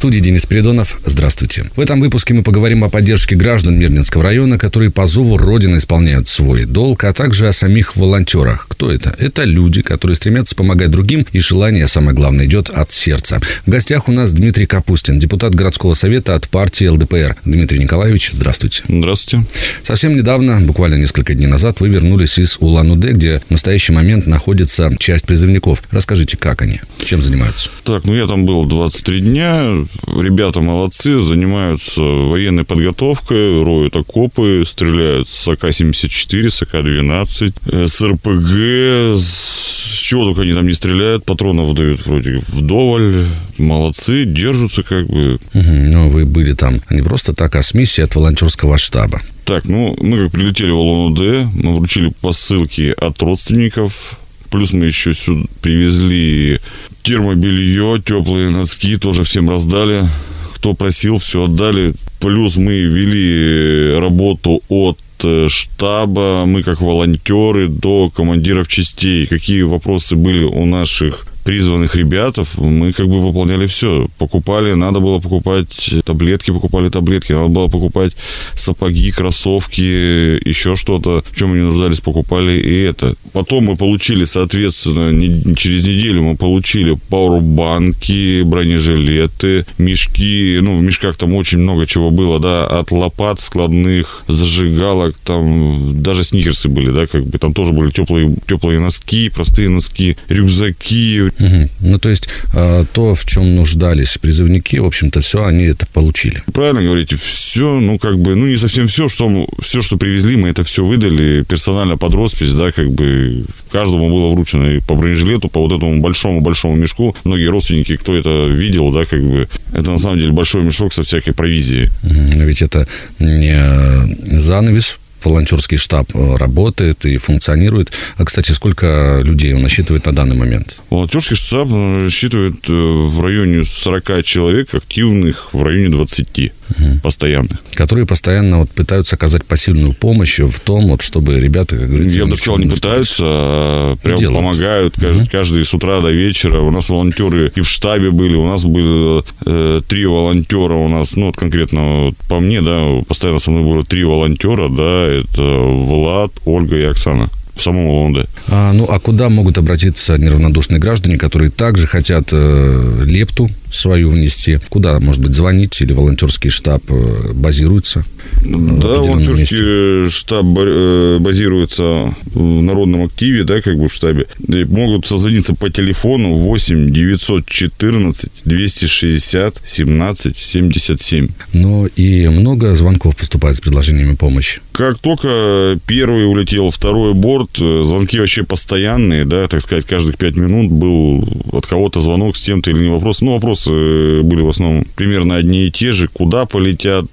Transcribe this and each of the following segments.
студии Денис Передонов. Здравствуйте. В этом выпуске мы поговорим о поддержке граждан Мирнинского района, которые по зову Родины исполняют свой долг, а также о самих волонтерах. Кто это? Это люди, которые стремятся помогать другим, и желание, самое главное, идет от сердца. В гостях у нас Дмитрий Капустин, депутат городского совета от партии ЛДПР. Дмитрий Николаевич, здравствуйте. Здравствуйте. Совсем недавно, буквально несколько дней назад, вы вернулись из Улан-Удэ, где в настоящий момент находится часть призывников. Расскажите, как они, чем занимаются? Так, ну я там был 23 дня, Ребята молодцы, занимаются военной подготовкой, роют окопы, стреляют с АК-74, с АК-12, с РПГ, с чего только они там не стреляют, патронов дают вроде вдоволь, молодцы, держатся как бы. Угу, но вы были там не просто так, а с миссией от волонтерского штаба. Так, ну, мы как прилетели в Улан-Удэ, мы вручили посылки от родственников, Плюс мы еще сюда привезли термобелье, теплые носки, тоже всем раздали. Кто просил, все отдали. Плюс мы вели работу от э, штаба, мы как волонтеры до командиров частей. Какие вопросы были у наших призванных ребятов, мы как бы выполняли все. Покупали, надо было покупать таблетки, покупали таблетки, надо было покупать сапоги, кроссовки, еще что-то, в чем не нуждались, покупали и это. Потом мы получили, соответственно, не, через неделю мы получили пауэрбанки, бронежилеты, мешки, ну, в мешках там очень много чего было, да, от лопат складных, зажигалок, там даже сникерсы были, да, как бы там тоже были теплые, теплые носки, простые носки, рюкзаки, Угу. Ну, то есть, э, то, в чем нуждались призывники, в общем-то, все они это получили. Правильно говорите, все, ну, как бы, ну, не совсем все, что, все, что привезли, мы это все выдали персонально под роспись, да, как бы, каждому было вручено и по бронежилету, по вот этому большому-большому мешку. Многие родственники, кто это видел, да, как бы, это на самом деле большой мешок со всякой провизией. Но ведь это не занавес волонтерский штаб э, работает и функционирует. А, кстати, сколько людей он насчитывает на данный момент? Волонтерский штаб рассчитывает э, в районе 40 человек, активных в районе 20 угу. постоянно. Которые постоянно вот пытаются оказать пассивную помощь в том, вот, чтобы ребята, как говорится... Я бы сказал, не пытаются, а прям делают. помогают каждый, угу. каждый с утра до вечера. У нас волонтеры и в штабе были, у нас было э, три волонтера, у нас, ну, вот конкретно вот, по мне, да, постоянно со мной было три волонтера, да, это Влад, Ольга и Оксана в самом Лонде. А, ну, а куда могут обратиться неравнодушные граждане, которые также хотят э, лепту свою внести? Куда, может быть, звонить или волонтерский штаб э, базируется? Да, волонтерский месте. штаб э, базируется в народном активе, да, как бы в штабе. И могут созвониться по телефону 8 914 260 17 77. Но и много звонков поступает с предложениями помощи. Как только первый улетел, второй борт, э, звонки вообще постоянные, да, так сказать, каждых пять минут был от кого-то звонок с тем-то или не вопрос. Ну, вопросы были в основном примерно одни и те же. Куда полетят,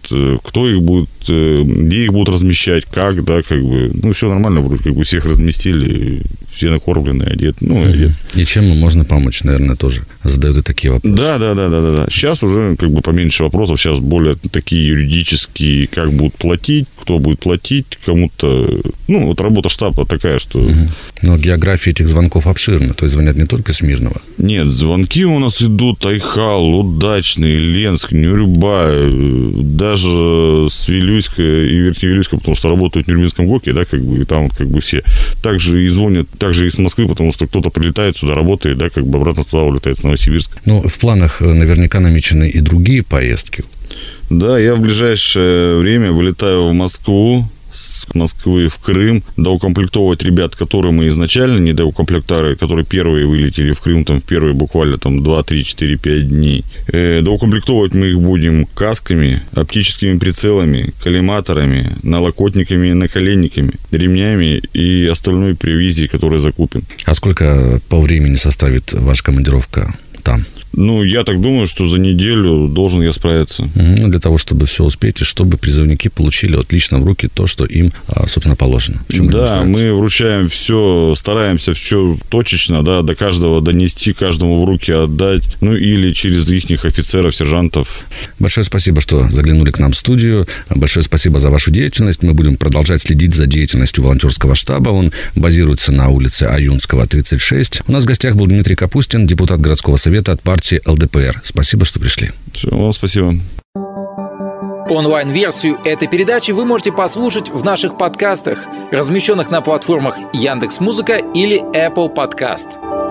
кто их будет Э, где их будут размещать, как, да, как бы, ну, все нормально, вроде как бы всех разместили, все накормлены, одеты, ну, одеты. И чем можно помочь, наверное, тоже задают и такие вопросы. Да, да, да, да, да. Сейчас уже как бы поменьше вопросов, сейчас более такие юридические, как будут платить, кто будет платить, кому-то, ну, вот работа штаба такая, что... Но география этих звонков обширна, то есть звонят не только с Мирного. Нет, звонки у нас идут Айхал, Удачный, Ленск, Нюрба, даже с Вилюйска и Верхневилюйска, потому что работают в Нюрнбергском ГОКе, да, как бы, там вот как бы все. Также и звонят, также из Москвы, потому что кто-то прилетает сюда, работает, да, как бы обратно туда улетает, с Новосибирска. Ну, в планах э, наверняка намечены и другие поездки. Да, я в ближайшее время вылетаю в Москву, с Москвы в Крым, доукомплектовывать ребят, которые мы изначально не доукомплектовали, которые первые вылетели в Крым, там, в первые буквально там 2, 3, 4, 5 дней. Э, доукомплектовывать мы их будем касками, оптическими прицелами, коллиматорами, налокотниками и наколенниками, ремнями и остальной привизией, которую закупим. А сколько по времени составит ваша командировка? Ну, я так думаю, что за неделю должен я справиться. Ну, для того, чтобы все успеть, и чтобы призывники получили вот лично в руки то, что им, а, собственно, положено. Да, мы вручаем все, стараемся все точечно, да, до каждого донести, каждому в руки отдать, ну, или через их офицеров, сержантов. Большое спасибо, что заглянули к нам в студию. Большое спасибо за вашу деятельность. Мы будем продолжать следить за деятельностью волонтерского штаба. Он базируется на улице Аюнского, 36. У нас в гостях был Дмитрий Капустин, депутат городского совета от партии ЛДПР. Спасибо, что пришли. Все, вам спасибо. Онлайн-версию этой передачи вы можете послушать в наших подкастах, размещенных на платформах Яндекс.Музыка или Apple Podcast.